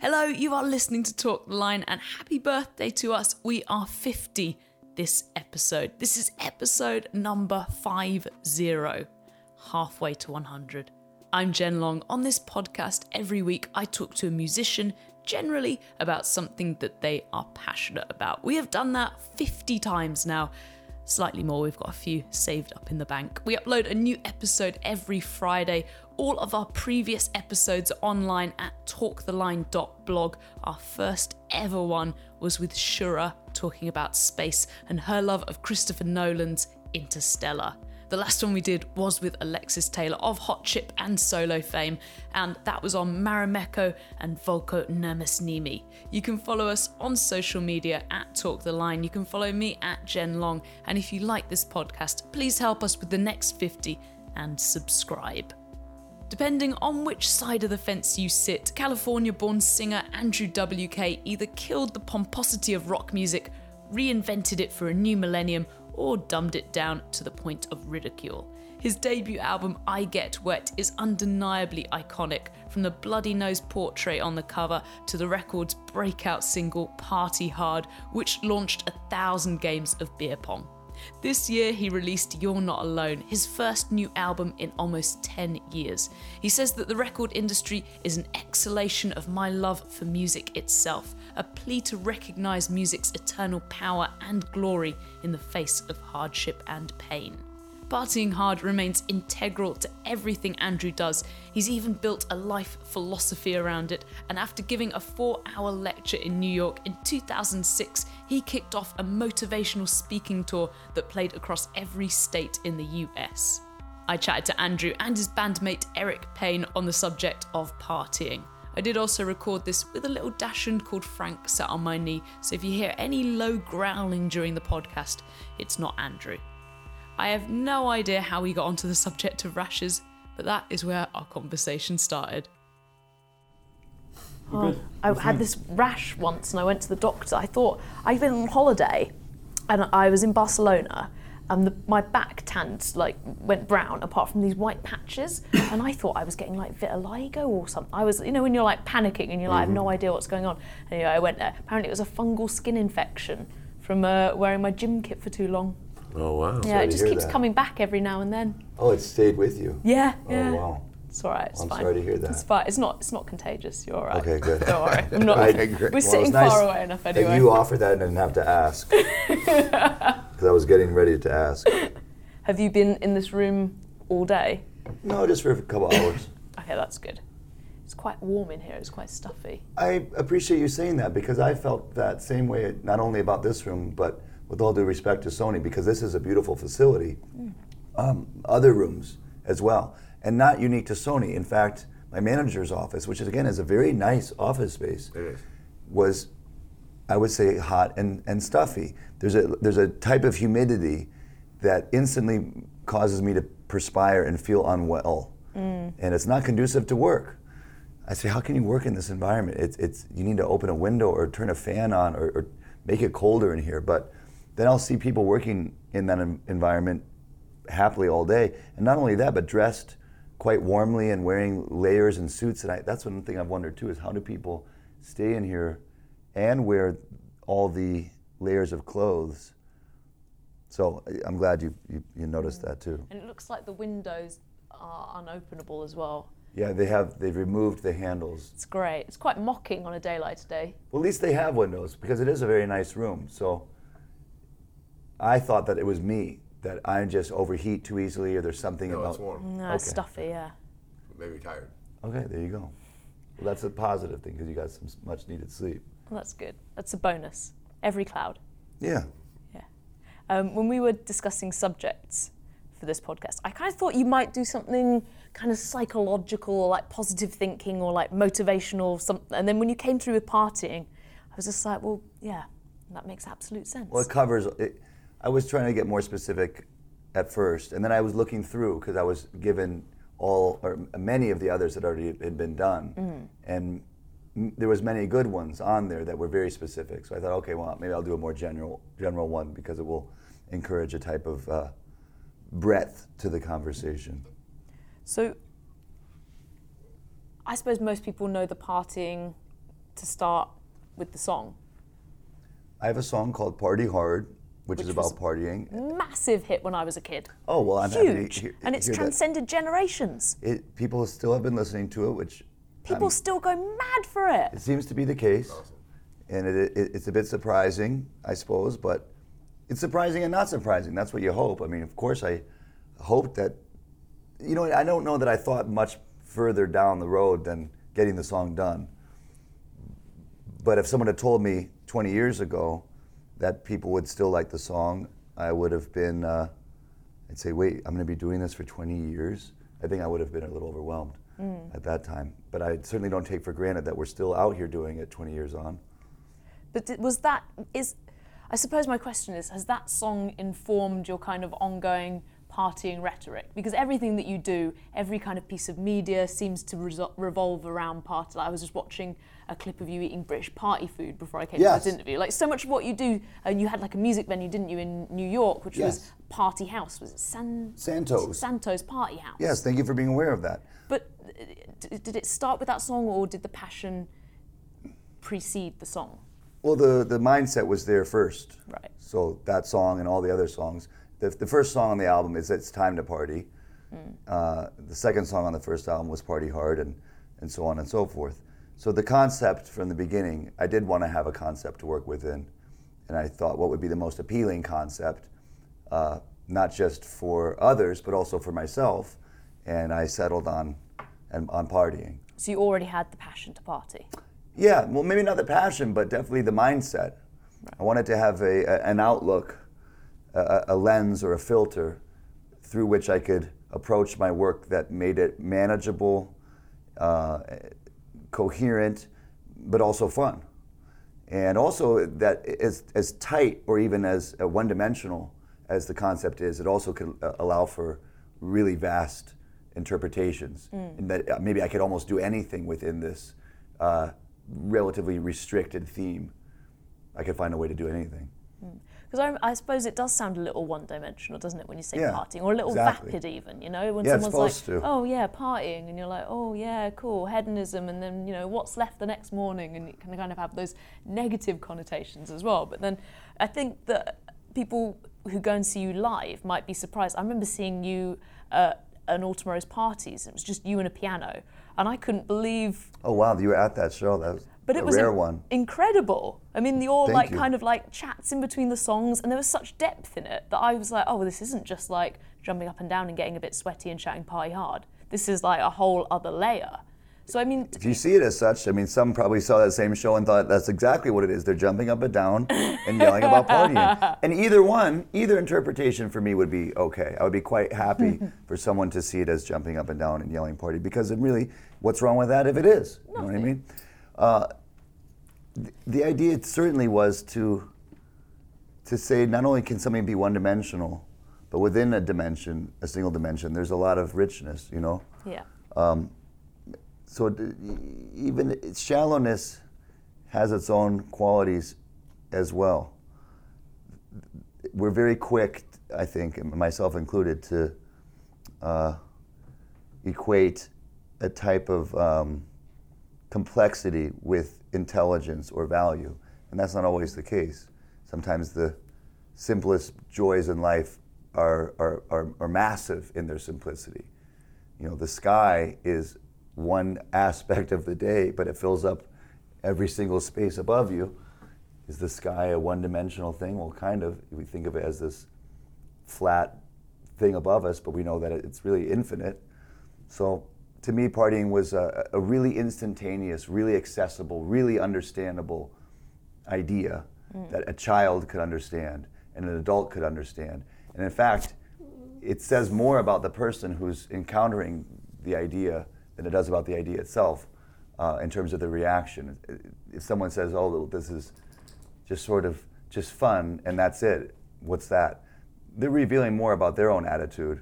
Hello, you are listening to Talk the Line, and happy birthday to us. We are 50 this episode. This is episode number 50, halfway to 100. I'm Jen Long. On this podcast, every week I talk to a musician, generally about something that they are passionate about. We have done that 50 times now. Slightly more, we've got a few saved up in the bank. We upload a new episode every Friday. All of our previous episodes are online at talktheline.blog. Our first ever one was with Shura talking about space and her love of Christopher Nolan's Interstellar. The last one we did was with Alexis Taylor of Hot Chip and solo fame, and that was on Marimekko and Vuokko Nurmesniemi. You can follow us on social media at Talk the Line. You can follow me at Jen Long, and if you like this podcast, please help us with the next 50 and subscribe. Depending on which side of the fence you sit, California born singer Andrew WK either killed the pomposity of rock music, reinvented it for a new millennium, or dumbed it down to the point of ridicule. His debut album, I Get Wet, is undeniably iconic, from the bloody nose portrait on the cover to the record's breakout single, Party Hard, which launched a thousand games of beer pong. This year, he released You're Not Alone, his first new album in almost 10 years. He says that the record industry is an exhalation of my love for music itself, a plea to recognise music's eternal power and glory in the face of hardship and pain. Partying hard remains integral to everything Andrew does. He's even built a life philosophy around it, and after giving a four hour lecture in New York in 2006, he kicked off a motivational speaking tour that played across every state in the US. I chatted to Andrew and his bandmate Eric Payne on the subject of partying. I did also record this with a little dachshund called Frank sat on my knee, so if you hear any low growling during the podcast, it's not Andrew. I have no idea how we got onto the subject of rashes, but that is where our conversation started. Oh, I had this rash once and I went to the doctor. I thought I'd been on holiday and I was in Barcelona and the, my back tanned like went brown apart from these white patches and I thought I was getting like vitiligo or something. I was you know when you're like panicking and you're like I have no idea what's going on. Anyway, I went there. Apparently it was a fungal skin infection from uh, wearing my gym kit for too long. Oh wow. Yeah, Sorry it just keeps that. coming back every now and then. Oh, it stayed with you. Yeah, Oh yeah. wow. It's all right. It's I'm fine. sorry to hear that. It's fine. It's not. It's not contagious. You're all right. Okay, good. Don't worry. I'm not. Okay, We're great. Well, sitting nice far away enough That anyway. you offered that and didn't have to ask. Because I was getting ready to ask. Have you been in this room all day? No, just for a couple hours. Okay, that's good. It's quite warm in here. It's quite stuffy. I appreciate you saying that because I felt that same way, not only about this room, but with all due respect to Sony, because this is a beautiful facility, um, other rooms as well. And not unique to Sony. In fact, my manager's office, which is again is a very nice office space, It is. was I would say hot and, and stuffy. There's a there's a type of humidity that instantly causes me to perspire and feel unwell, mm. and it's not conducive to work. I say, how can you work in this environment? It's, it's you need to open a window or turn a fan on or, or make it colder in here. But then I'll see people working in that environment happily all day, and not only that, but dressed quite warmly and wearing layers and suits. And I, that's one thing I've wondered too: is how do people stay in here and wear all the layers of clothes? So I'm glad you, you, you noticed that too. And it looks like the windows are unopenable as well. Yeah, they have they've removed the handles. It's great. It's quite mocking on a day like today. Well, at least they have windows because it is a very nice room. So I thought that it was me that I just overheat too easily, or there's something No, about. it's warm. No, it's Okay. stuffy. Yeah. Maybe tired. Okay, there you go. Well, that's a positive thing because you got some much needed sleep. Well, that's good. That's a bonus. Every cloud. Yeah. Yeah. Um, when we were discussing subjects for this podcast, I kind of thought you might do something kind of psychological or like positive thinking or like motivational or something. And then when you came through with partying, I was just like, well, yeah, that makes absolute sense. Well, it covers. It, I was trying to get more specific at first, and then I was looking through because I was given all or many of the others that already had been done, and m- there was many good ones on there that were very specific. So I thought, okay, well, maybe I'll do a more general general one because it will encourage a type of uh, breadth to the conversation. So I suppose most people know the partying to start with the song? I have a song called Party Hard, which, is about partying. Massive hit when I was a kid. Oh, well, I'm happy to Huge. hear- and it's hear that. transcended generations. It, people still have been listening to it, which People I'm- still go mad for it. It seems to be the case, and it, it, it's a bit surprising, I suppose. But it's surprising and not surprising. That's what you hope. I mean, of course, I hope that. You know, I don't know that I thought much further down the road than getting the song done. But if someone had told me 20 years ago that people would still like the song, I would have been. Uh, I'd say, wait, I'm going to be doing this for 20 years. I think I would have been a little overwhelmed at that time. But I certainly don't take for granted that we're still out here doing it 20 years on. But was that is I suppose my question is has that song informed your kind of ongoing partying rhetoric? Because everything that you do, every kind of piece of media seems to resol- revolve around party. Like I was just watching a clip of you eating British party food before I came Yes. to this interview. Like so much of what you do, and you had like a music venue, didn't you, in New York, which was Party House. Was it San Santos. Santos Party House? Yes, thank you for being aware of that. But uh, d- did it start with that song, or did the passion precede the song? Well, the, the mindset was there first. Right. So that song and all the other songs. The, the first song on the album is It's Time to Party. Uh, the second song on the first album was Party Hard, and, and so on and so forth. So the concept from the beginning, I did want to have a concept to work within. And I thought what would be the most appealing concept, uh, not just for others, but also for myself. And I settled on, and- on partying. So you already had the passion to party. Yeah, well, maybe not the passion, but definitely the mindset. I wanted to have a, a an outlook, a, a lens or a filter through which I could approach my work that made it manageable, uh, coherent, but also fun. And also that as, as tight or even as uh, one-dimensional as the concept is, it also could uh, allow for really vast interpretations. And that uh, maybe I could almost do anything within this uh, relatively restricted theme. I could find a way to do anything. Because I, I suppose it does sound a little one-dimensional, doesn't it, when you say Yeah, partying, or a little exactly. vapid even, you know, when Yeah, someone's like, to. "Oh yeah, partying," and you're like, "Oh yeah, cool, hedonism," and then you know, what's left the next morning, and it can kind of have those negative connotations as well. But then, I think that people who go and see you live might be surprised. I remember seeing you at an All Tomorrow's Parties. It was just you and a piano, and I couldn't believe Oh wow, you were at that show. That was but it a was rare one. incredible. I mean, the all Thank like you. kind of like chats in between the songs, and there was such depth in it that I was like, oh, well, this isn't just like jumping up and down and getting a bit sweaty and shouting party hard. This is like a whole other layer. So I mean, If you see it as such, I mean, some probably saw that same show and thought that's exactly what it is. They're jumping up and down and yelling about partying. And either one, either interpretation for me would be okay. I would be quite happy for someone to see it as jumping up and down and yelling party because it really, what's wrong with that if it is? You know what I mean? Uh, th- the idea certainly was to to say not only can something be one dimensional, but within a dimension, a single dimension, there's a lot of richness. You know yeah, so d- even its shallowness has its own qualities as well. We're very quick, I think, myself included, to uh, equate a type of um, complexity with intelligence or value, and that's not always the case. Sometimes the simplest joys in life are, are, are, are massive in their simplicity. You know the sky is one aspect of the day but it fills up every single space above you. Is the sky a one-dimensional thing? Well kind of. We think of it as this flat thing above us but we know that it's really infinite. So to me partying was a, a really instantaneous really accessible really understandable idea that a child could understand and an adult could understand. And in fact, it says more about the person who's encountering the idea than it does about the idea itself uh, in terms of the reaction. If someone says, oh, this is just sort of just fun and that's it, what's that? They're revealing more about their own attitude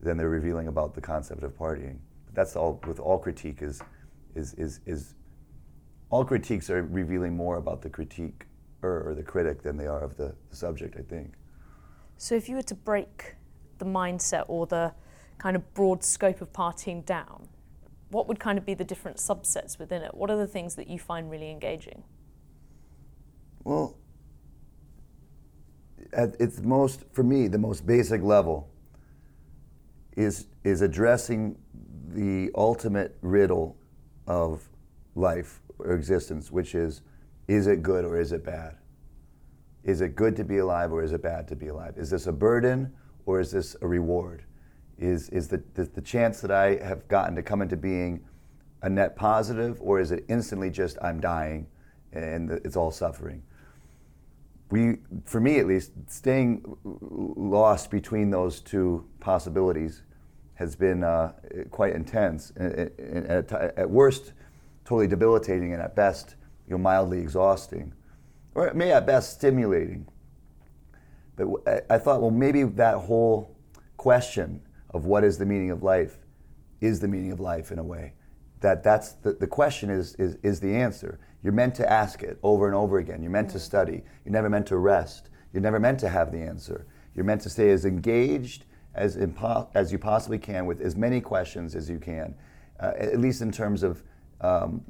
than they're revealing about the concept of partying. That's all with all critique is, is, is, is all critiques are revealing more about the critique or, or the critic than they are of the, the subject, I think. So if you were to break the mindset or the kind of broad scope of partying down, what would kind of be the different subsets within it? What are the things that you find really engaging? Well, at its most, for me, the most basic level is, is addressing the ultimate riddle of life or existence, which is is it good or is it bad? Is it good to be alive or is it bad to be alive? Is this a burden or is this a reward? Is, is the, the, the chance that I have gotten to come into being a net positive or is it instantly just I'm dying and it's all suffering? We, for me at least, staying lost between those two possibilities has been uh, quite intense. And, and at, at worst, totally debilitating, and at best, you know, mildly exhausting, or it may at best stimulating. But I thought, well, maybe that whole question of what is the meaning of life is the meaning of life in a way. That that's the, the question is, is, is the answer. You're meant to ask it over and over again. You're meant to study. You're never meant to rest. You're never meant to have the answer. You're meant to stay as engaged as, impo- as you possibly can with as many questions as you can, uh, at least in terms of um,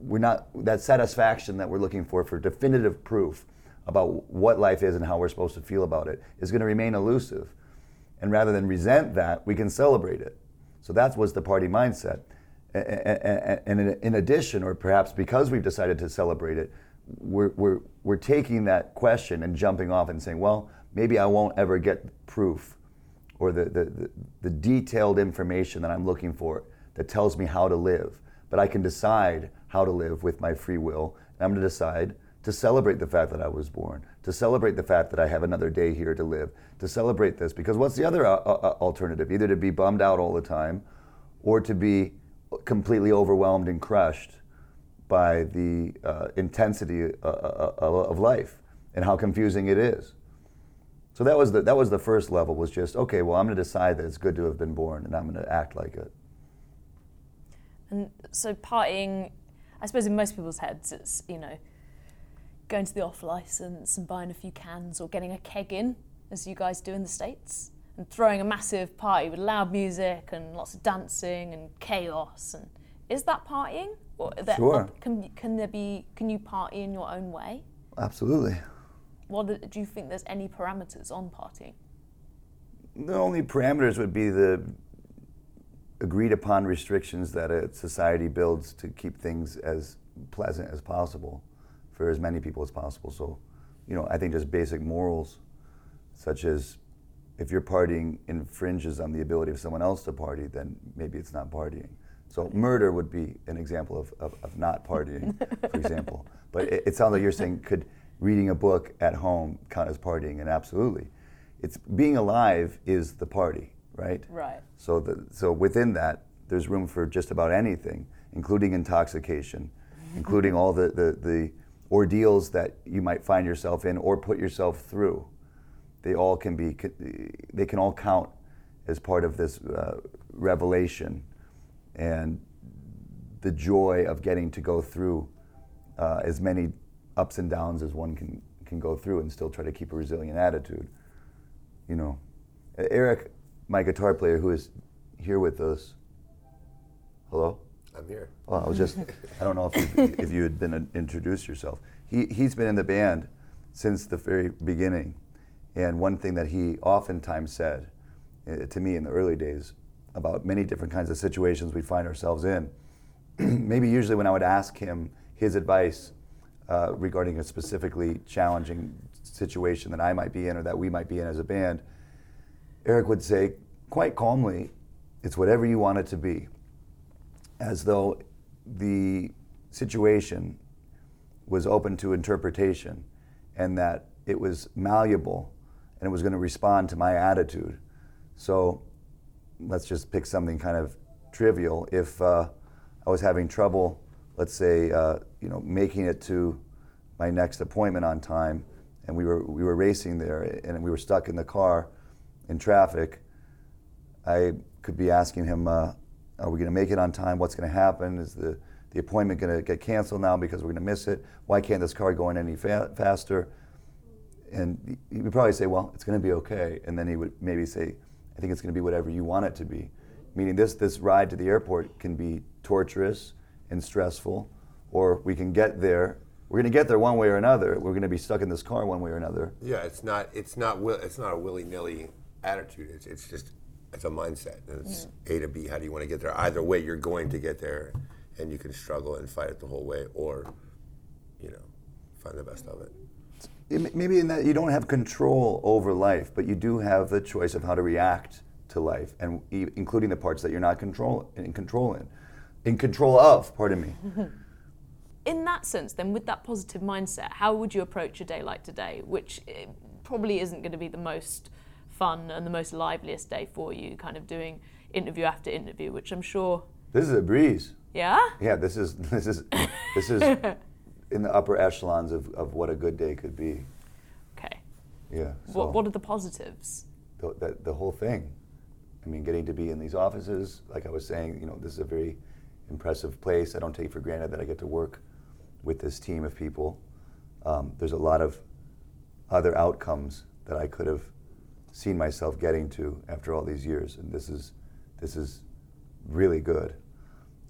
we're not that satisfaction that we're looking for for definitive proof about what life is and how we're supposed to feel about it is going to remain elusive. And rather than resent that, we can celebrate it. So that was the party mindset. And in addition, or perhaps because we've decided to celebrate it, we're, we're, we're taking that question and jumping off and saying, well, maybe I won't ever get proof or the, the, the, the detailed information that I'm looking for that tells me how to live. But I can decide how to live with my free will. And I'm going to decide to celebrate the fact that I was born, to celebrate the fact that I have another day here to live, to celebrate this. Because what's the other uh, uh, alternative? Either to be bummed out all the time or to be completely overwhelmed and crushed by the uh, intensity uh, uh, uh of life and how confusing it is. So that was the that was the first level was just okay. Well, I'm going to decide that it's good to have been born, and I'm going to act like it. And so partying, I suppose in most people's heads, it's you know going to the off license and buying a few cans or getting a keg in, as you guys do in the states, and throwing a massive party with loud music and lots of dancing and chaos. And is that partying? Or sure. Can can there be? Can you party in your own way? Absolutely. What do you think there's any parameters on partying? The only parameters would be the agreed upon restrictions that a society builds to keep things as pleasant as possible for as many people as possible. So, you know, I think just basic morals, such as if your partying infringes on the ability of someone else to party, then maybe it's not partying. So murder would be an example of, of, of not partying, for example. But it, it sounds like you're saying could reading a book at home count as partying? And absolutely. It's being alive is the party, right? Right. So the, so within that, there's room for just about anything, including intoxication, including all the, the, the ordeals that you might find yourself in or put yourself through. They all can be, they can all count as part of this uh, revelation and the joy of getting to go through uh, as many ups and downs as one can can go through and still try to keep a resilient attitude. You know, Eric, my guitar player, who is here with us. Hello. I'm here. Well, I was just. I don't know if you, if you had been uh, introduced yourself. He he's been in the band since the very beginning, and one thing that he oftentimes said uh, to me in the early days about many different kinds of situations we find ourselves in. maybe usually when I would ask him his advice uh, regarding a specifically challenging situation that I might be in or that we might be in as a band, Eric would say quite calmly, it's whatever you want it to be, as though the situation was open to interpretation and that it was malleable and it was going to respond to my attitude. So let's just pick something kind of trivial. If uh, I was having trouble let's say, uh, you know, making it to my next appointment on time, and we were we were racing there, and we were stuck in the car, in traffic. I could be asking him, uh, "Are we going to make it on time? What's going to happen? Is the the appointment going to get canceled now because we're going to miss it? Why can't this car go in any fa- faster?" And he would probably say, "Well, it's going to be okay," and then he would maybe say, "I think it's going to be whatever you want it to be." meaning this this ride to the airport can be torturous and stressful, or we can get there. We're going to get there one way or another. We're going to be stuck in this car one way or another. Yeah, it's not. It's not. It's not a willy nilly attitude. It's. It's just. It's a mindset. And it's A to B. How do you want to get there? Either way, you're going to get there, and you can struggle and fight it the whole way, or, you know, find the best of it. Maybe in that you don't have control over life, but you do have the choice of how to react to life, and including the parts that you're not control in control in, in control of. Pardon me. in that sense, then, with that positive mindset, how would you approach a day like today, which eh, probably isn't going to be the most fun and the most liveliest day for you, kind of doing interview after interview, which I'm sure, This is a breeze. yeah? Yeah, this is this is this is in the upper echelons of, of what a good day could be. Okay. Yeah. What, what are the positives? the, the, the whole thing. I mean, getting to be in these offices, like I was saying, you know, this is a very impressive place. I don't take for granted that I get to work with this team of people. Um, there's a lot of other outcomes that I could have seen myself getting to after all these years, and this is this is really good.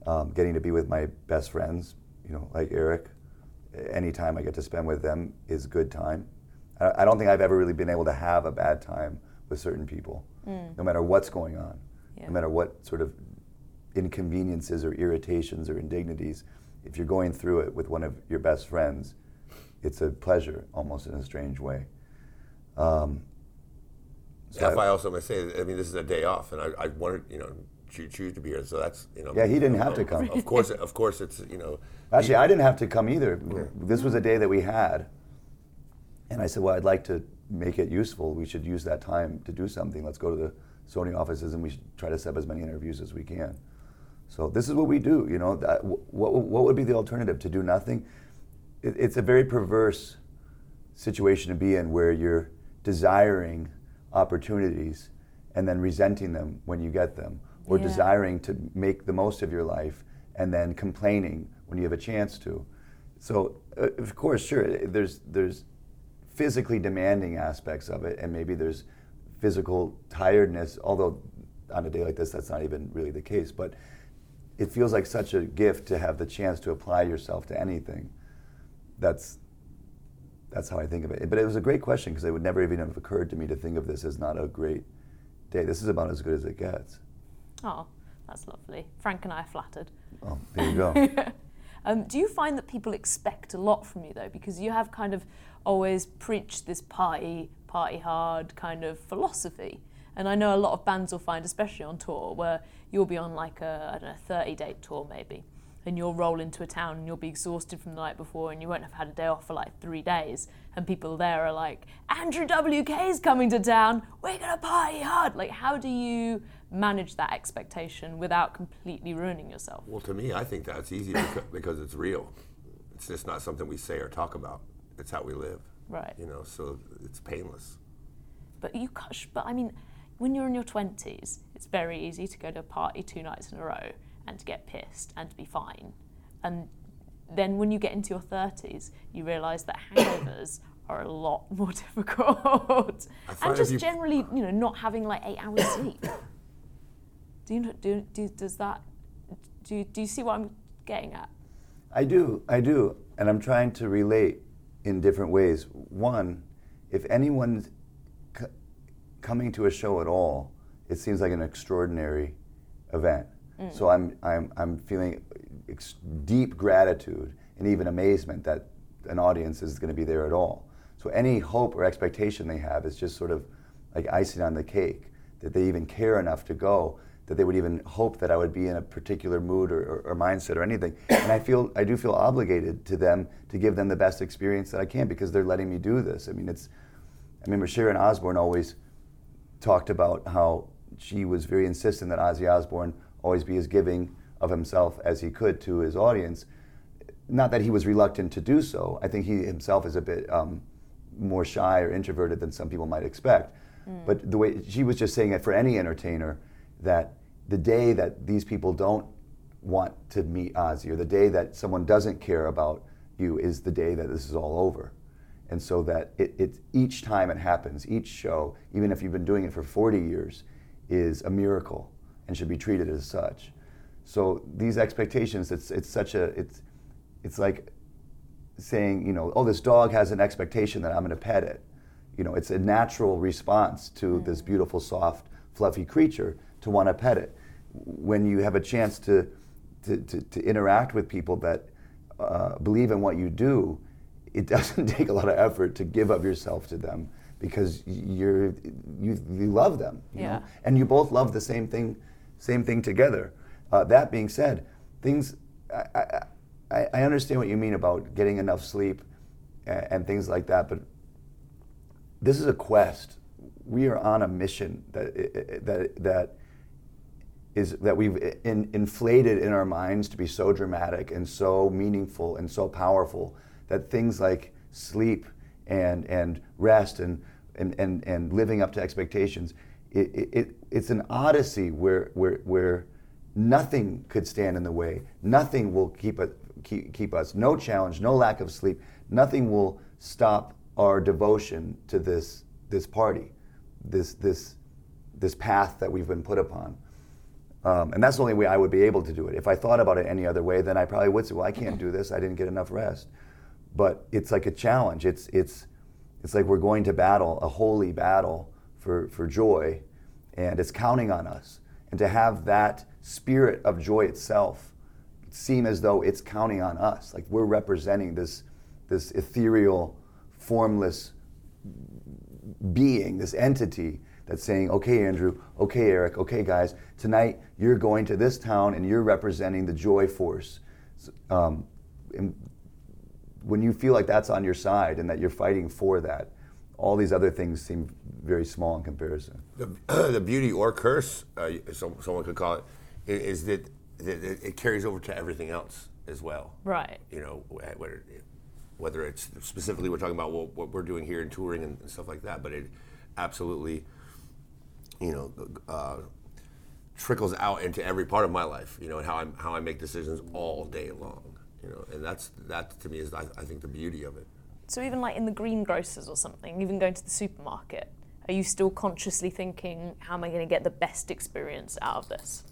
Um, getting to be with my best friends, you know, like Eric, any time I get to spend with them is good time. I, I don't think I've ever really been able to have a bad time with certain people, no matter what's going on, Yeah. no matter what sort of inconveniences or irritations or indignities. If you're going through it with one of your best friends, it's a pleasure, almost in a strange way. Um, so if I- I also may say, I mean, this is a day off, and I, I wanted, you know, choo choose to be here, so that's, you know. Yeah, he didn't have to come. Of course, of course, it's, you know. Actually, I didn't have to come either. This was a day that we had. And I said, well, I'd like to make it useful. We should use that time to do something. Let's go to the Sony offices and we should try to set up as many interviews as we can. So this is what we do. You know, that, what, what would be the alternative to do nothing? It, it's a very perverse situation to be in where you're desiring opportunities and then resenting them when you get them, or Yeah. desiring to make the most of your life and then complaining when you have a chance to. So, uh, of course, sure, there's there's physically demanding aspects of it, and maybe there's physical tiredness. Although on a day like this, that's not even really the case. But it feels like such a gift to have the chance to apply yourself to anything. That's that's how I think of it. But it was a great question because it would never even have occurred to me to think of this as not a great day. This is about as good as it gets. Oh, that's lovely. Frank and I are flattered. Oh, there you go. Um, do you find that people expect a lot from you though? Because you have kind of always preached this party, party hard kind of philosophy. And I know a lot of bands will find, especially on tour, where you'll be on like a I don't know, 30 date tour maybe, and you'll roll into a town and you'll be exhausted from the night before and you won't have had a day off for like three days. And people there are like, Andrew WK is coming to town, we're gonna party hard. Like, how do you manage that expectation without completely ruining yourself? Well, to me, I think that's easy because, because it's real. It's just not something we say or talk about. It's how we live. Right. You know, so it's painless. But you but I mean, when you're in your 20s, it's very easy to go to a party two nights in a row and to get pissed and to be fine. And then when you get into your 30s, you realise that hangovers are a lot more difficult. And just you- generally, you know, not having like eight hours sleep. Do you, do, do, does that, do, you- do you see what I'm getting at? I do, I do, and I'm trying to relate in different ways. One, if anyone's c- coming to a show at all, it seems like an extraordinary event. Mm. So I'm, I'm, I'm feeling ex- deep gratitude and even amazement that an audience is going to be there at all. So any hope or expectation they have is just sort of like icing on the cake, that they even care enough to go, that they would even hope that I would be in a particular mood or, or, or mindset or anything. And I feel I do feel obligated to them to give them the best experience that I can because they're letting me do this. I mean, it's. I remember Sharon Osbourne always talked about how she was very insistent that Ozzy Osbourne always be as giving of himself as he could to his audience. Not that he was reluctant to do so. I think he himself is a bit um, more shy or introverted than some people might expect. But the way she was just saying that for any entertainer, that the day that these people don't want to meet Ozzy or the day that someone doesn't care about you is the day that this is all over. And so that it, it each time it happens, each show, even if you've been doing it for 40 years, is a miracle and should be treated as such. So these expectations, it's it's such a it's it's like saying, you know, oh, this dog has an expectation that I'm going to pet it. You know, it's a natural response to this beautiful, soft, fluffy creature to want to pet it. When you have a chance to to, to, to interact with people that uh, believe in what you do, it doesn't take a lot of effort to give up yourself to them because you're you, you love them, you Yeah. know? and you both love the same thing, same thing together. Uh, that being said, things I, I, I- I understand what you mean about getting enough sleep and, and things like that, but this is a quest. We are on a mission that that that is that we've in, inflated in our minds to be so dramatic and so meaningful and so powerful that things like sleep and and rest and and, and, and living up to expectations it, it, it, it's an odyssey where, where, where nothing could stand in the way nothing will keep, it, keep, keep us no challenge no lack of sleep nothing will stop our devotion to this this party this this this path that we've been put upon um, and that's the only way I would be able to do it. If I thought about it any other way, then I probably would say, "Well, I can't do this. I didn't get enough rest." But it's like a challenge. It's it's it's like we're going to battle a holy battle for for joy, and it's counting on us. And to have that spirit of joy itself seem as though it's counting on us, like we're representing this this ethereal, formless being, this entity that's saying, okay, Andrew, okay, Eric, okay, guys, tonight you're going to this town and you're representing the joy force. Um, and when you feel like that's on your side and that you're fighting for that, all these other things seem very small in comparison. the, the beauty or curse, uh, some, someone could call it, is that, that it it carries over to everything else as well. Right. You know, whether, whether it's specifically we're talking about what, what we're doing here in touring and, and stuff like that, but it absolutely, you know, uh, trickles out into every part of my life. You know, and how I how I make decisions all day long. You know, and that's that to me is I, I think the beauty of it. So even like in the greengrocers or something, even going to the supermarket, are you still consciously thinking, how am I going to get the best experience out of this?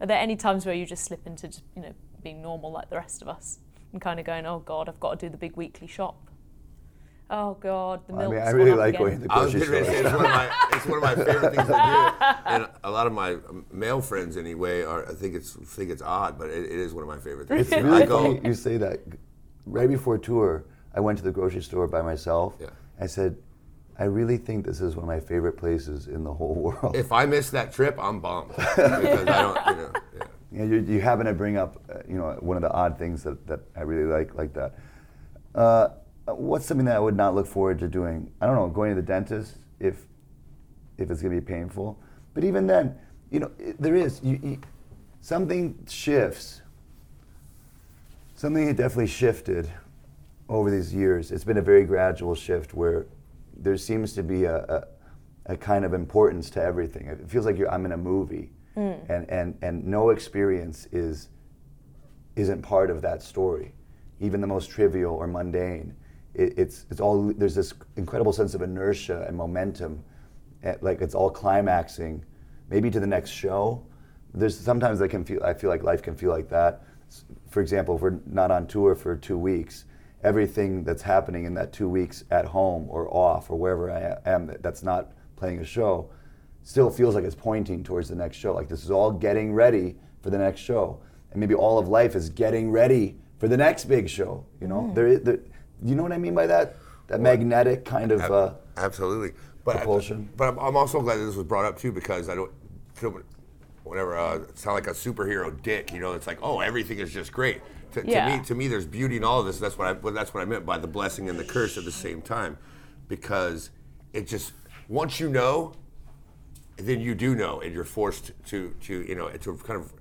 Are there any times where you just slip into just, you know being normal like the rest of us and kind of going, oh God, I've got to do the big weekly shop. Oh God, the milk. I mean, I really like again. going to the grocery getting say, store. it's one of my it's one of my favorite things to do, and a lot of my male friends anyway are I think it's think it's odd, but it, it is one of my favorite things. It's I really go, funny you say that. Right before tour, I went to the grocery store by myself. Yeah. I said, I really think this is one of my favorite places in the whole world. if I miss that trip, I'm bummed because I don't, you know. Yeah. Yeah, you, you happen to bring up, uh, you know, one of the odd things that, that I really like like that. Uh, what's something that I would not look forward to doing? I don't know, going to the dentist if if it's going to be painful. But even then, you know, it, there is you, you, something shifts. Something had definitely shifted over these years. It's been a very gradual shift where there seems to be a, a, a kind of importance to everything. It feels like you're, I'm in a movie, hmm. and, and, and no experience is isn't part of that story, even the most trivial or mundane. It, it's it's all there's this incredible sense of inertia and momentum, eh, like it's all climaxing, maybe to the next show. There's sometimes I can feel I feel like life can feel like that. For example, if we're not on tour for two weeks, everything that's happening in that two weeks at home or off or wherever I am that's not playing a show still feels like it's pointing towards the next show. Like this is all getting ready for the next show, and maybe all of life is getting ready for the next big show. You know, there, is- there, you know what I mean by that? That magnetic kind of. Uh, Absolutely. But Propulsion. but I'm, I'm also glad that this was brought up too because I don't feel whatever uh, sound like a superhero dick. You know, it's like oh everything is just great. To, Yeah. to me, to me, there's beauty in all of this. That's what I well, that's what I meant by the blessing and the curse at the same time, because it just once you know, then you do know, and you're forced to to you know to kind of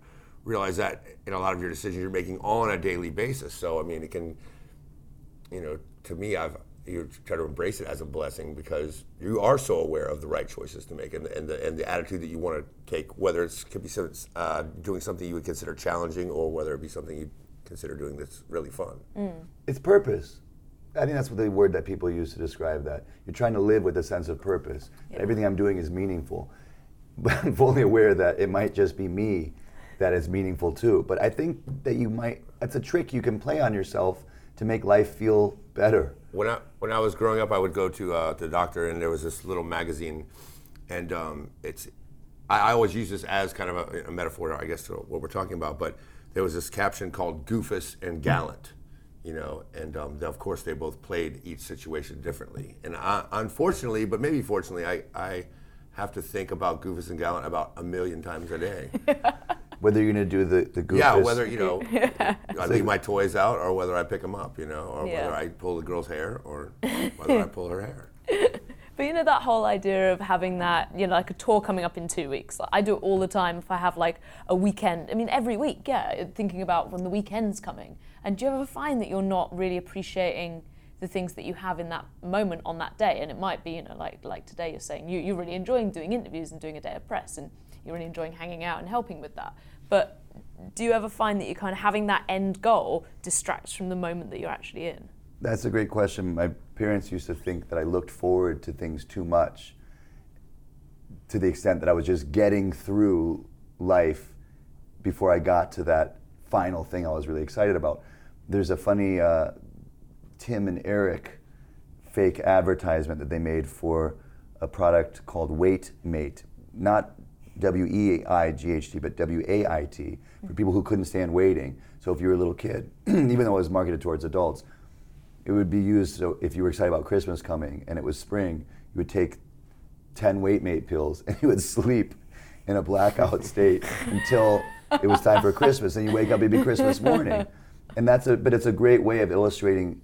realize that in a lot of your decisions you're making on a daily basis. So I mean, it can you know, to me, I've you try to embrace it as a blessing because you are so aware of the right choices to make and the, and the, and the attitude that you want to take, whether it's could be uh, doing something you would consider challenging or whether it be something you consider doing that's really fun. it's purpose. I think that's what the word that people use to describe that. You're trying to live with a sense of purpose. Everything I'm doing is meaningful. but I'm fully aware that it might just be me that is meaningful too. But I think that you might, that's a trick you can play on yourself to make life feel better. When I when I was growing up, I would go to uh, the doctor, and there was this little magazine, and um, it's. I, I always use this as kind of a, a metaphor, I guess, to what we're talking about. But there was this caption called "Goofus and Gallant," you know, and um, of course they both played each situation differently. And I, unfortunately, but maybe fortunately, I, I have to think about Goofus and Gallant about a million times a day. Whether you're going to do the, the goofus. Yeah, whether you know, I leave my toys out, or whether I pick them up, you know, or Yeah. whether I pull the girl's hair, or whether I pull her hair. But you know that whole idea of having that, you know, like a tour coming up in two weeks. Like, I do it all the time if I have like a weekend. I mean, every week, yeah, thinking about when the weekend's coming. And do you ever find that you're not really appreciating the things that you have in that moment on that day? And it might be, you know, like like today you're saying you, you're really enjoying doing interviews and doing a day of press, and you're really enjoying hanging out and helping with that. But do you ever find that you're kind of having that end goal distracts from the moment that you're actually in? That's a great question. My parents used to think that I looked forward to things too much to the extent that I was just getting through life before I got to that final thing I was really excited about. There's a funny uh, Tim and Eric fake advertisement that they made for a product called Wait Mate, not W E I G H T, but W A I T, for people who couldn't stand waiting. So if you were a little kid, even though it was marketed towards adults, it would be used so if you were excited about Christmas coming and it was spring, you would take 10 wait mate pills and you would sleep in a blackout state until it was time for Christmas and you wake up it'd be Christmas morning. And that's a but it's a great way of illustrating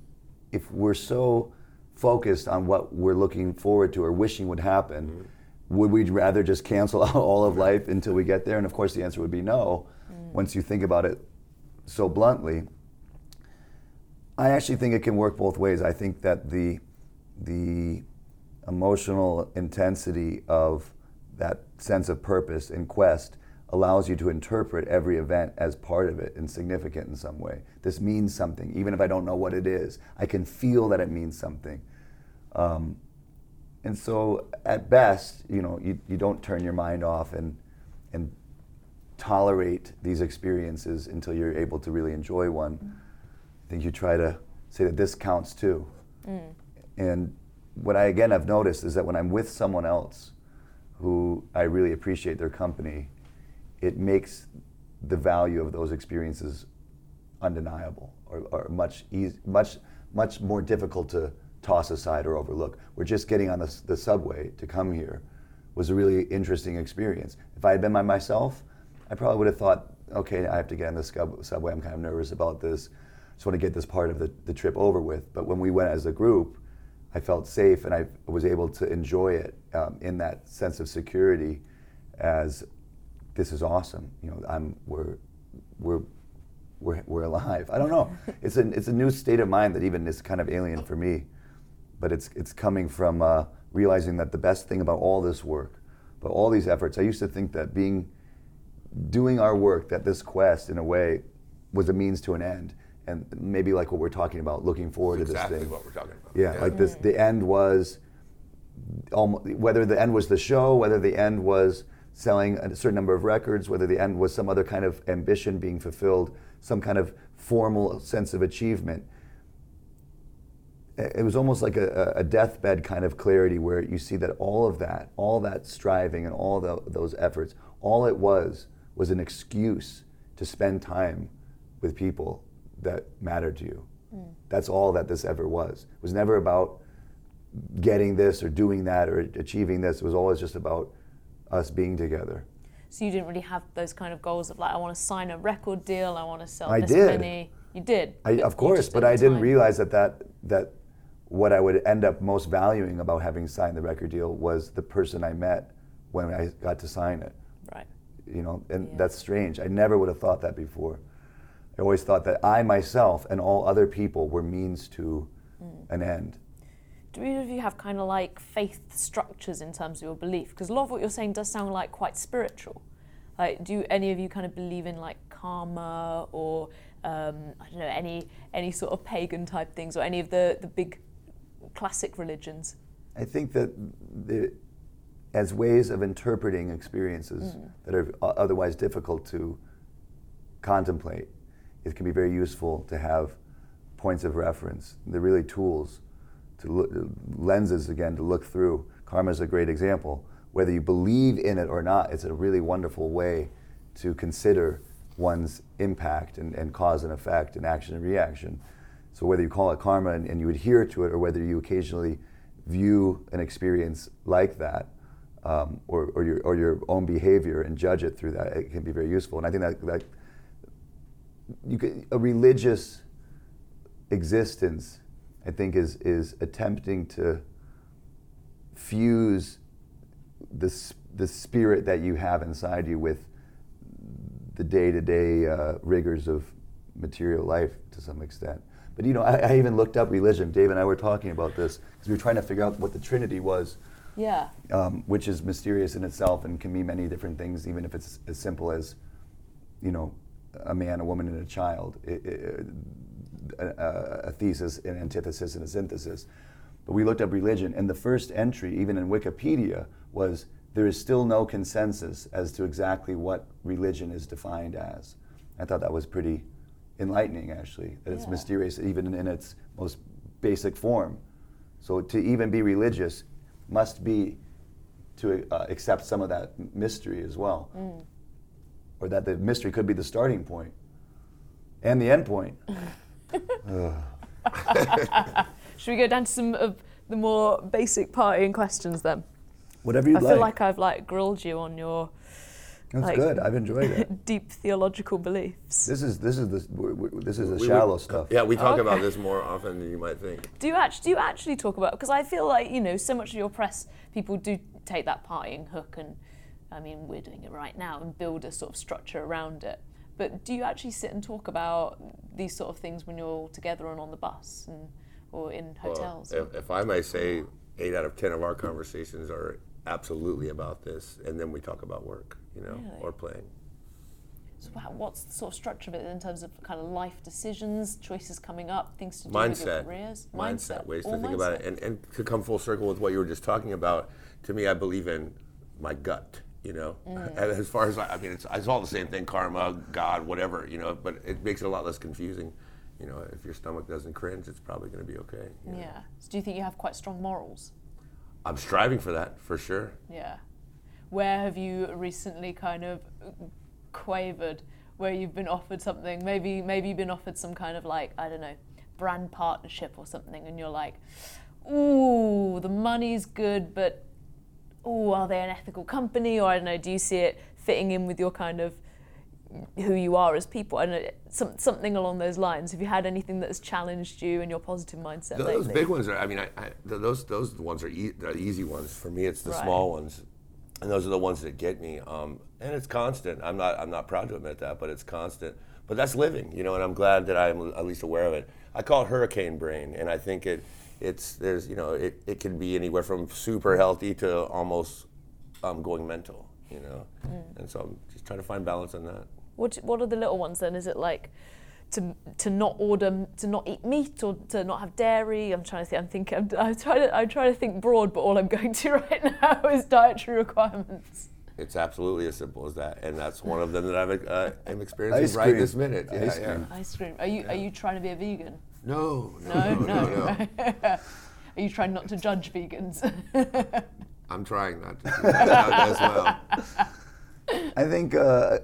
if we're so focused on what we're looking forward to or wishing would happen, mm-hmm. Would we rather just cancel out all of life until we get there? And of course the answer would be no once you think about it so bluntly. I actually think it can work both ways. I think that the the emotional intensity of that sense of purpose and quest allows you to interpret every event as part of it and significant in some way. This means something, even if I don't know what it is. I can feel that it means something. Um, and so, at best, you know, you, you don't turn your mind off and and tolerate these experiences until you're able to really enjoy one. I think you try to say that this counts too. Mm. And what I again have noticed is that when I'm with someone else who I really appreciate their company, it makes the value of those experiences undeniable or, or much eas much much more difficult to toss aside or overlook. We're just getting on the, the subway to come here was a really interesting experience. If I had been by myself, I probably would have thought, okay, I have to get on the subway. I'm kind of nervous about this. Just want to get this part of the, the trip over with. But when we went as a group, I felt safe and I was able to enjoy it um, in that sense of security as this is awesome. You know, I'm, we're, we're, we're, we're alive. I don't know. It's a, it's a new state of mind that even is kind of alien for me. But it's, it's coming from uh, realizing that the best thing about all this work, but all these efforts, I used to think that being, doing our work, that this quest in a way was a means to an end. And maybe like what we're talking about, looking forward to this thing. Exactly thing. what we're talking about. Yeah, like this. The end was, almo whether the end was the show, whether the end was selling a certain number of records, whether the end was some other kind of ambition being fulfilled, some kind of formal sense of achievement. It was almost like a, a deathbed kind of clarity where you see that all of that, all that striving and all the, those efforts, all it was was an excuse to spend time with people that mattered to you. Mm. That's all that this ever was. It was never about getting this or doing that or achieving this. It was always just about us being together. So you didn't really have those kind of goals of like, I want to sign a record deal, I want to sell I this did. many. You did. I, of course, but I didn't time- realize that, that that what I would end up most valuing about having signed the record deal was the person I met when I got to sign it. Right. You know, and Yeah. that's strange. I never would have thought that before. I always thought that I myself and all other people were means to Mm. an end. Do either of you have kind of like faith structures in terms of your belief? Because a lot of what you're saying does sound like quite spiritual. Like, do any of you kind of believe in like karma or um, I don't know any any sort of pagan type things or any of the the big classic religions? I think that the as ways of interpreting experiences mm. that are otherwise difficult to contemplate. It can be very useful to have points of reference. They're really tools to look, lenses again to look through. Karma is a great example. Whether you believe in it or not, it's a really wonderful way to consider one's impact and, and cause and effect and action and reaction. So whether you call it karma and, and you adhere to it, or whether you occasionally view an experience like that, um, or, or, your, or your own behavior and judge it through that, it can be very useful. And I think that, that you could, a religious existence, I think, is, is attempting to fuse the, the spirit that you have inside you with the day-to-day uh, rigors of material life to some extent. But you know, I, I even looked up religion. Dave and I were talking about this because we were trying to figure out what the Trinity was, Yeah. um, which is mysterious in itself and can mean many different things, even if it's as simple as, you know, a man, a woman, and a child. It, it, a, a- a thesis, an antithesis, and a synthesis. But we looked up religion, and the first entry, even in Wikipedia, was there is still no consensus as to exactly what religion is defined as. I thought that was pretty enlightening, actually, that it's mysterious even in its most basic form. So to even be religious must be to uh, accept some of that mystery as well. Or that the mystery could be the starting point and the end point. Should we go down to some of the more basic partying questions then? Whatever you'd I feel like. like I've like grilled you on your That's like- good. I've enjoyed it. deep theological beliefs. This is this is the we're- we're- this is the We- we- shallow stuff. Yeah, we talk Okay. about this more often than you might think. Do you actually do you actually talk about because I feel like you know so much of your press people do take that partying hook and I mean we're doing it right now and build a sort of structure around it. But do you actually sit and talk about these sort of things when you're all together and on the bus and or in Well, hotels? if, if I may say, eight out of ten of our conversations are absolutely about this, and then we talk about work, you know, Really? or playing. So wha- what's the sort of structure of it in terms of kind of life decisions, choices coming up, things to do with your careers? mindset, ways to think about it, and and to come full circle with what you were just talking about. To me, I believe in my gut. You know, Mm. As far as I I mean, it's, it's all the same thing: karma, God, whatever. You know, but it makes it a lot less confusing. You know, if your stomach doesn't cringe, it's probably going to be okay. you know. Yeah. So do you think you have quite strong morals? I'm striving for that for sure. Yeah. Where have you recently kind of quavered? Where you've been offered something? Maybe maybe you've been offered some kind of like I don't know, brand partnership or something, and you're like, ooh, the money's good, but ooh, are they an ethical company? Or I don't know, do you see it fitting in with your kind of who you are as people? and uh, some, something along those lines. Have you had anything that has challenged you and your positive mindset Th- lately? Those big ones are. I mean, I, I, those those ones are e- the easy ones for me. It's the Right. small ones, and those are the ones that get me. Um, and it's constant. I'm not I'm not proud to admit that, but it's constant. But that's living, you know. And I'm glad that I'm at least aware of it. I call it hurricane brain, and I think it it's there's you know it, it can be anywhere from super healthy to almost um, going mental, you know. Mm. And so I'm just trying to find balance on that. What What are the little ones then? Is it like to to not order to not eat meat or to not have dairy? I'm trying to think. I'm thinking. I'm, I'm trying to. I'm trying to think broad, but all I'm going to right now is dietary requirements. It's absolutely as simple as that, and that's one of them that I've uh, am experiencing Ice right cream. this minute. Yeah, Ice yeah. cream. Ice cream. Are you Are you trying to be a vegan? No, No, no. no. are you trying not to judge vegans? I'm trying not to do that as well. I think uh,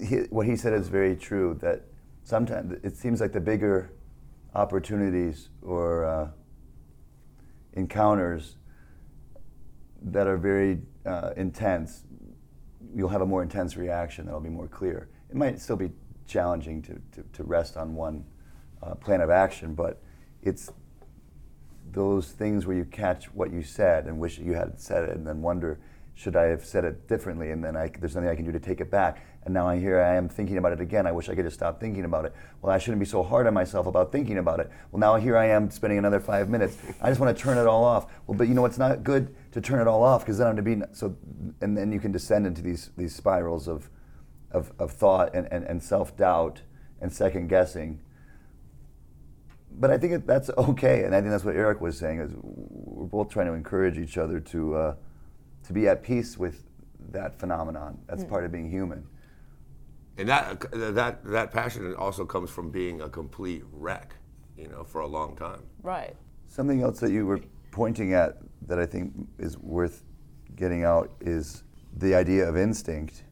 he, what he said is very true. That sometimes it seems like the bigger opportunities or uh, encounters that are very uh, intense, you'll have a more intense reaction that'll be more clear. It might still be challenging to, to, to rest on one uh, plan of action, but it's those things where you catch what you said and wish you had said it and then wonder should I have said it differently? And then I, there's nothing I can do to take it back. And now I hear I am thinking about it again. I wish I could just stop thinking about it. Well I shouldn't be so hard on myself about thinking about it. Well now here I am spending another five minutes. I just want to turn it all off. Well but you know it's not good? To turn it all off because then I'm to be so and then you can descend into these these spirals of of, of thought and, and, and self-doubt and second guessing but I think that's okay, and I think that's what Eric was saying. Is we're both trying to encourage each other to uh, to be at peace with that phenomenon. That's part of being human. And that that that passion also comes from being a complete wreck, you know, for a long time. Right. Something else that you were pointing at that I think is worth getting out is the idea of instinct.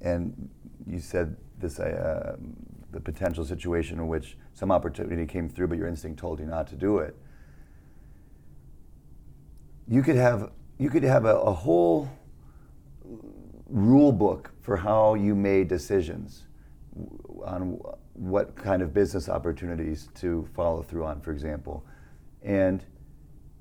And you said this uh, the potential situation in which some opportunity came through, but your instinct told you not to do it. You could have you could have a, a whole rule book for how you made decisions on what kind of business opportunities to follow through on, for example. And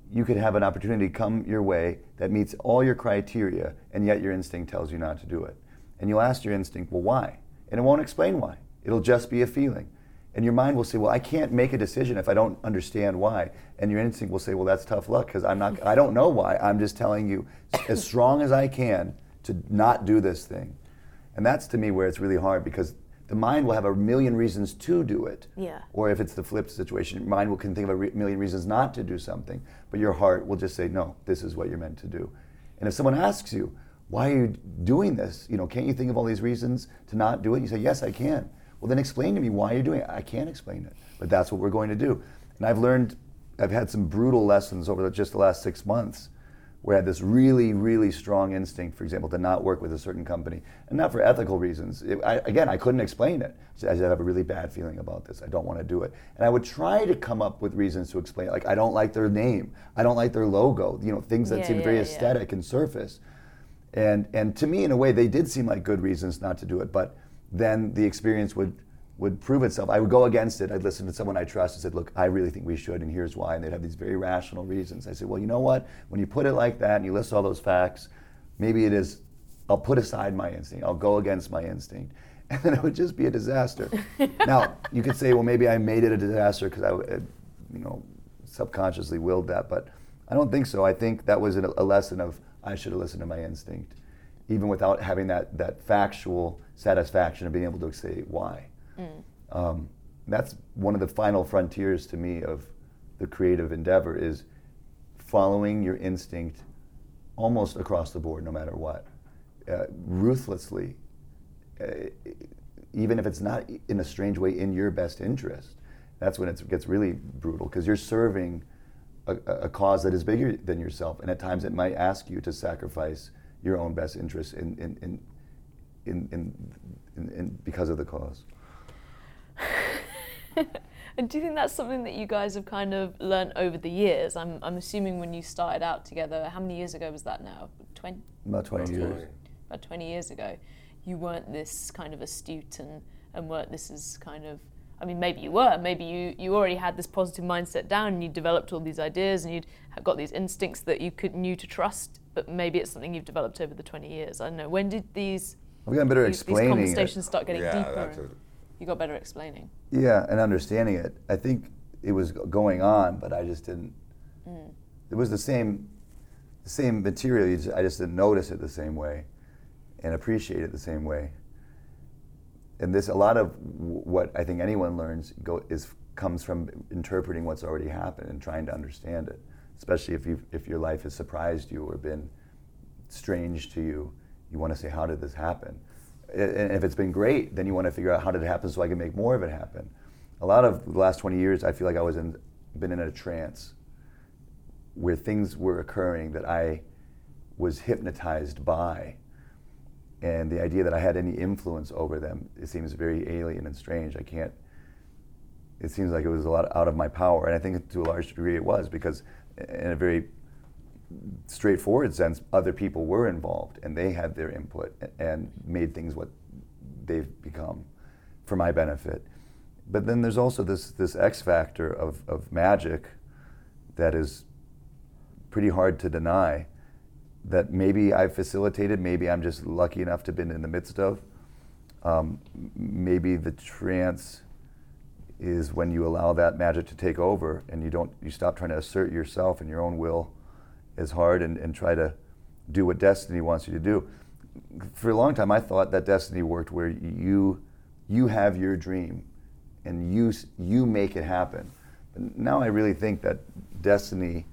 you could have an opportunity come your way that meets all your criteria, and yet your instinct tells you not to do it. And you'll ask your instinct, well, why? And it won't explain why. It'll just be a feeling. And your mind will say, well, I can't make a decision if I don't understand why. And your instinct will say, well, that's tough luck because I'm not, I don't know why. I'm just telling you as strong as I can to not do this thing. And that's to me where it's really hard because the mind will have a million reasons to do it. Yeah. Or if it's the flipped situation, your mind will can think of a re- million reasons not to do something, but your heart will just say, no, this is what you're meant to do. And if someone asks you, why are you doing this? You know, can't you think of all these reasons to not do it? You say, yes, I can. Well, then explain to me why you're doing it. I can't explain it, but that's what we're going to do. And I've learned, I've had some brutal lessons over the, just the last six months where I had this really, really strong instinct, for example, to not work with a certain company, and not for ethical reasons. It, I, again, I couldn't explain it. I said, I have a really bad feeling about this. I don't want to do it. And I would try to come up with reasons to explain it. Like, I don't like their name. I don't like their logo. You know, things that Yeah, seem very yeah, yeah. aesthetic and surface. And, and to me, in a way, they did seem like good reasons not to do it. But then the experience would, would prove itself. I would go against it. I'd listen to someone I trust and said, Look, I really think we should, and here's why. And they'd have these very rational reasons. I said, Well, you know what? When you put it like that and you list all those facts, maybe it is, I'll put aside my instinct. I'll go against my instinct. And then it would just be a disaster. now, you could say, Well, maybe I made it a disaster because I, you know, subconsciously willed that. But I don't think so. I think that was a a lesson of I should have listened to my instinct, even without having that, that factual satisfaction of being able to say why. Um, that's one of the final frontiers to me of the creative endeavor is following your instinct almost across the board, no matter what, uh, ruthlessly, uh, even if it's not in a strange way in your best interest. That's when it gets really brutal because you're serving a, a cause that is bigger than yourself, and at times it might ask you to sacrifice your own best interest in, in, in, in, in, in, in because of the cause. And do you think that's something that you guys have kind of learnt over the years? I'm, I'm assuming when you started out together, how many years ago was that now? 20, About 20 years. about 20 years ago, you weren't this kind of astute and, and weren't this as kind of, I mean, maybe you were, maybe you, you already had this positive mindset down and you developed all these ideas and you'd have got these instincts that you could knew to trust, but maybe it's something you've developed over the 20 years. I don't know. When did these, I've gotten better at these, these explaining it. conversations start getting yeah, deeper? that's a, you got better at explaining. Yeah, and understanding it. I think it was g- going on, but I just didn't. Mm. It was the same, the same material. You just, I just didn't notice it the same way, and appreciate it the same way. And this, a lot of w- what I think anyone learns go, is comes from interpreting what's already happened and trying to understand it. Especially if you if your life has surprised you or been strange to you, you want to say, how did this happen? And if it's been great, then you want to figure out how did it happen so I can make more of it happen. A lot of the last 20 years, I feel like I was in, been in a trance where things were occurring that I was hypnotized by. And the idea that I had any influence over them, it seems very alien and strange. I can't, it seems like it was a lot out of my power. And I think to a large degree it was because, in a very straightforward sense, other people were involved and they had their input and made things what they've become for my benefit. But then there's also this, this X factor of, of magic that is pretty hard to deny that maybe I've facilitated, maybe I'm just lucky enough to have been in the midst of. Um, maybe the trance is when you allow that magic to take over and you don't you stop trying to assert yourself and your own will as hard and, and try to do what destiny wants you to do. For a long time I thought that destiny worked where you you have your dream and you you make it happen. But now I really think that destiny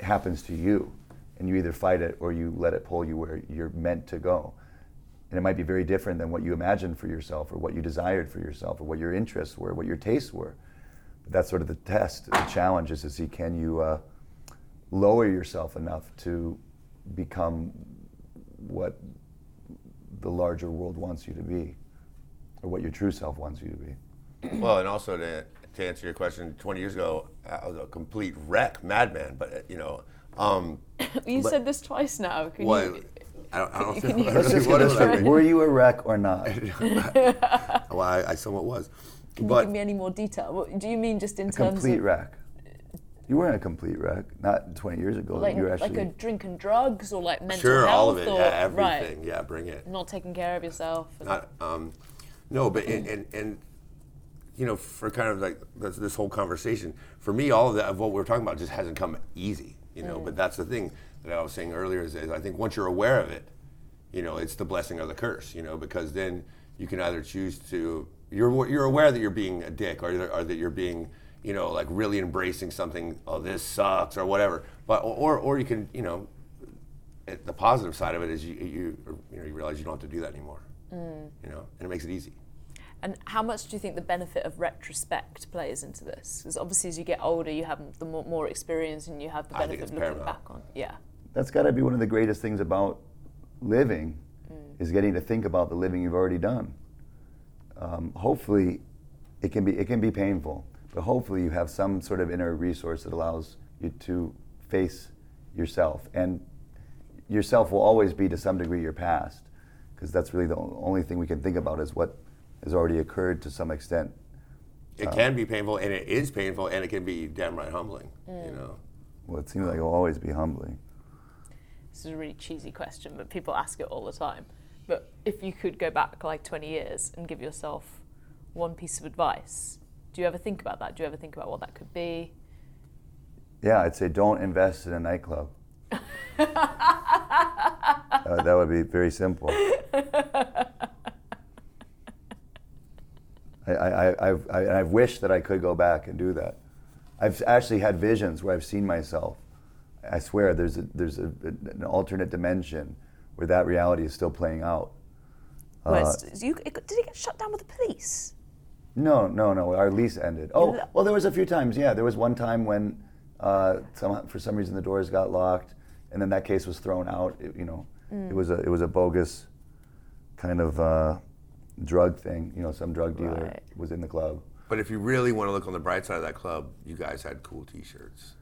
happens to you and you either fight it or you let it pull you where you're meant to go. And it might be very different than what you imagined for yourself, or what you desired for yourself, or what your interests were, what your tastes were. But that's sort of the test. The challenge is to see can you uh, lower yourself enough to become what the larger world wants you to be, or what your true self wants you to be. Well, and also to, to answer your question, 20 years ago, I was a complete wreck, madman. But uh, you know, um, You But- said this twice now. Can what? you, I don't, I don't Can you- I Let's really just what get it was. Were you a wreck or not? Well, I, I somewhat was. can you give me any more detail? What, do you mean just in A terms complete of wreck. You weren't a complete wreck. Not 20 years ago. like, you were like a drink and drugs or like mental sure, health all of it, or yeah, right, everything. Yeah, bring it. not taking care of yourself? Not, um, no, but and, and, and you know, for kind of like this, this whole conversation, for me, all of that of what we're talking about just hasn't come easy. You know, but that's the thing that I was saying earlier is, is I think once you're aware of it, you know, it's the blessing or the curse. You know, because then you can either choose to you're you're aware that you're being a dick or, or that you're being you know like really embracing something. Oh, this sucks or whatever. But or or you can you know it, the positive side of it is you, you you know you realize you don't have to do that anymore. Mm. You know, and it makes it easy. And how much do you think the benefit of retrospect plays into this? Because obviously, as you get older, you have the more, more experience and you have the benefit of looking paramount. back on. Yeah. That's got to be one of the greatest things about living, mm. is getting to think about the living you've already done. Um, hopefully, it can be it can be painful, but hopefully you have some sort of inner resource that allows you to face yourself, and yourself will always be to some degree your past, because that's really the only thing we can think about is what has already occurred to some extent. It uh, can be painful, and it is painful, and it can be downright humbling. You mm. know, Well, it seems like it'll always be humbling. This is a really cheesy question, but people ask it all the time. But if you could go back like 20 years and give yourself one piece of advice, do you ever think about that? Do you ever think about what that could be? Yeah, I'd say don't invest in a nightclub. uh, that would be very simple. I, I, I, I've, I, I've wished that I could go back and do that. I've actually had visions where I've seen myself. I swear there's, a, there's a, an alternate dimension where that reality is still playing out. Where Uh, you, it, did it get shut down with the police? No, no, no. Our lease ended. Oh, well, there was a few times. Yeah, there was one time when, uh, some, for some reason, the doors got locked, and then that case was thrown out. It, you know, Mm. it was a it was a bogus kind of uh, drug thing. You know, some drug dealer Right. was in the club. but if you really want to look on the bright side of that club, you guys had cool T-shirts.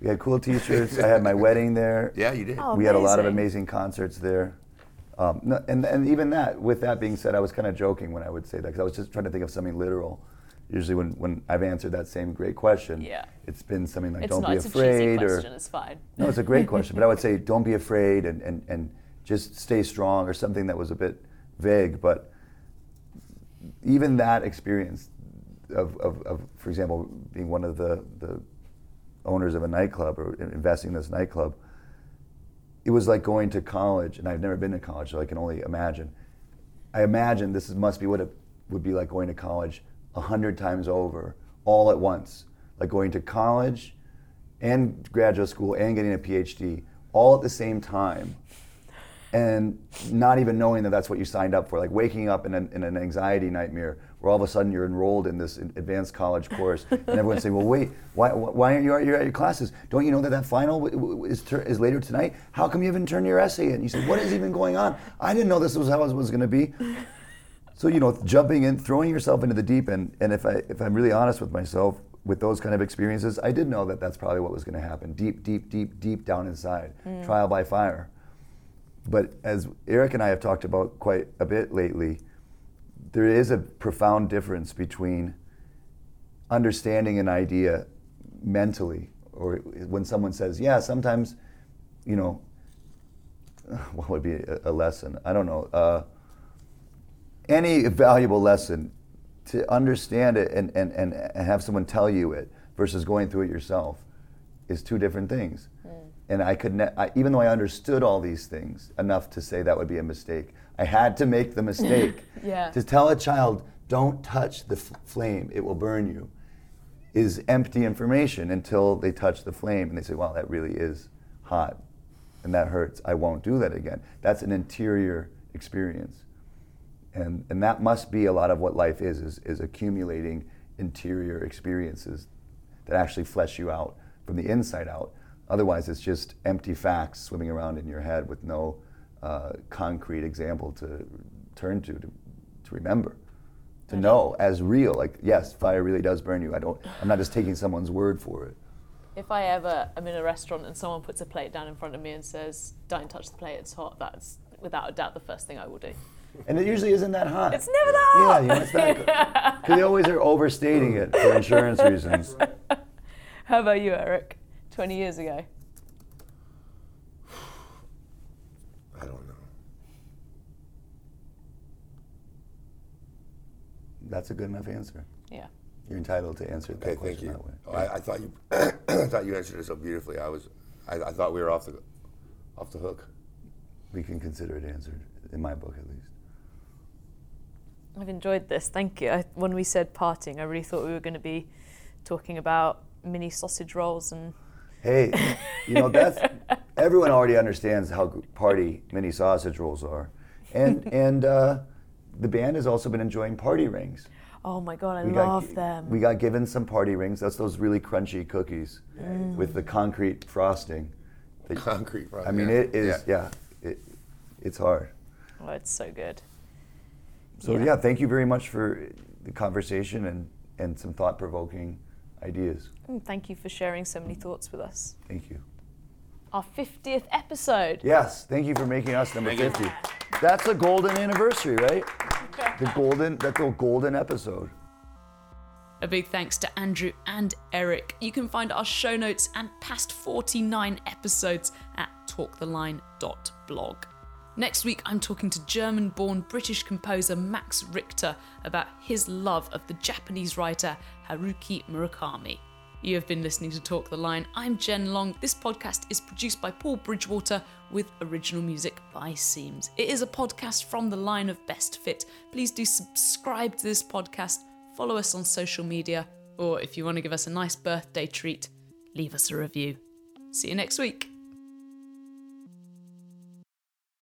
We had cool T-shirts. I had my wedding there. Yeah, you did. Oh, we had a lot of amazing. amazing concerts there. Um, no, and, and even that, with that being said, I was kind of joking when I would say that because I was just trying to think of something literal. Usually, when, when I've answered that same great question, Yeah. it's been something like It's "Don't not. be It's a cheesy afraid" or question. It's fine. no, it's a great question. But I would say don't be afraid and, and, and just stay strong or something that was a bit vague. But even that experience of, of, of for example, being one of the, the owners of a nightclub or investing in this nightclub, it was like going to college. And I've never been to college, so I can only imagine. I imagine this is, must be what it would be like going to college a hundred times over, all at once. Like going to college and graduate school and getting a PhD all at the same time and not even knowing that that's what you signed up for. Like waking up in an, in an anxiety nightmare where all of a sudden you're enrolled in this advanced college course and everyone's saying, well, wait, why, why aren't you at your, at your classes? Don't you know that that final w- w- is, ter- is later tonight? How come you haven't turned your essay in? You say, what is even going on? I didn't know this was how it was going to be. So you know, jumping in, throwing yourself into the deep end, and if I if I'm really honest with myself, with those kind of experiences, I did know that that's probably what was going to happen, deep, deep, deep, deep down inside, mm. trial by fire. But as Eric and I have talked about quite a bit lately, there is a profound difference between understanding an idea mentally, or when someone says, "Yeah, sometimes," you know, what would be a, lesson? I don't know. Uh, any valuable lesson to understand it and, and, and, and have someone tell you it versus going through it yourself is two different things. And I could, ne- I, even though I understood all these things enough to say that would be a mistake, I had to make the mistake Yeah. to tell a child, "Don't touch the f- flame; it will burn you," is empty information until they touch the flame and they say, "Wow, that really is hot." and that hurts. I won't do that again. That's an interior experience. And, and that must be a lot of what life is, is, is accumulating interior experiences that actually flesh you out from the inside out. Otherwise, it's just empty facts swimming around in your head with no uh, concrete example to turn to, to, to remember, to know as real. Like, yes, fire really does burn you. I don't. I'm not just taking someone's word for it. If I ever am in a restaurant and someone puts a plate down in front of me and says, "Don't touch the plate, it's hot," that's without a doubt the first thing I will do. And it usually isn't that hot. It's never that Yeah, hot. you know, it's not. Because they always are overstating it for insurance reasons. How about you, Eric? Twenty years ago. I don't know. That's a good enough answer. Yeah. You're entitled to answer that Okay, thank question you. that way. Oh, I, I thought you, I thought you answered it so beautifully. I was, I, I thought we were off the, off the hook. We can consider it answered, in my book at least. I've enjoyed this. Thank you. I, when we said parting, I really thought we were going to be talking about mini sausage rolls and Hey, you know that's everyone already understands how party mini sausage rolls are, and and uh, the band has also been enjoying party rings. oh my god, I We love got, them. We got given some party rings. That's those really crunchy cookies with the concrete frosting. that- Concrete. Frosting. I mean, yeah. it is yeah, it, it's hard. oh, it's so good. So Yeah. yeah. thank you very much for the conversation and and some thought provoking ideas. Mm, Thank you for sharing so many thoughts with us. Thank you. Our 50th episode. Yes, thank you for making us number 50. That's a golden anniversary, right? The golden, that's a golden episode. A big thanks to Andrew and Eric. You can find our show notes and past 49 episodes at talktheline.blog. Next week, I'm talking to German born British composer Max Richter about his love of the Japanese writer Haruki Murakami. You have been listening to Talk the Line. I'm Jen Long. This podcast is produced by Paul Bridgewater with original music by Seams. It is a podcast from the line of Best Fit. Please do subscribe to this podcast, follow us on social media, or if you want to give us a nice birthday treat, leave us a review. See you next week.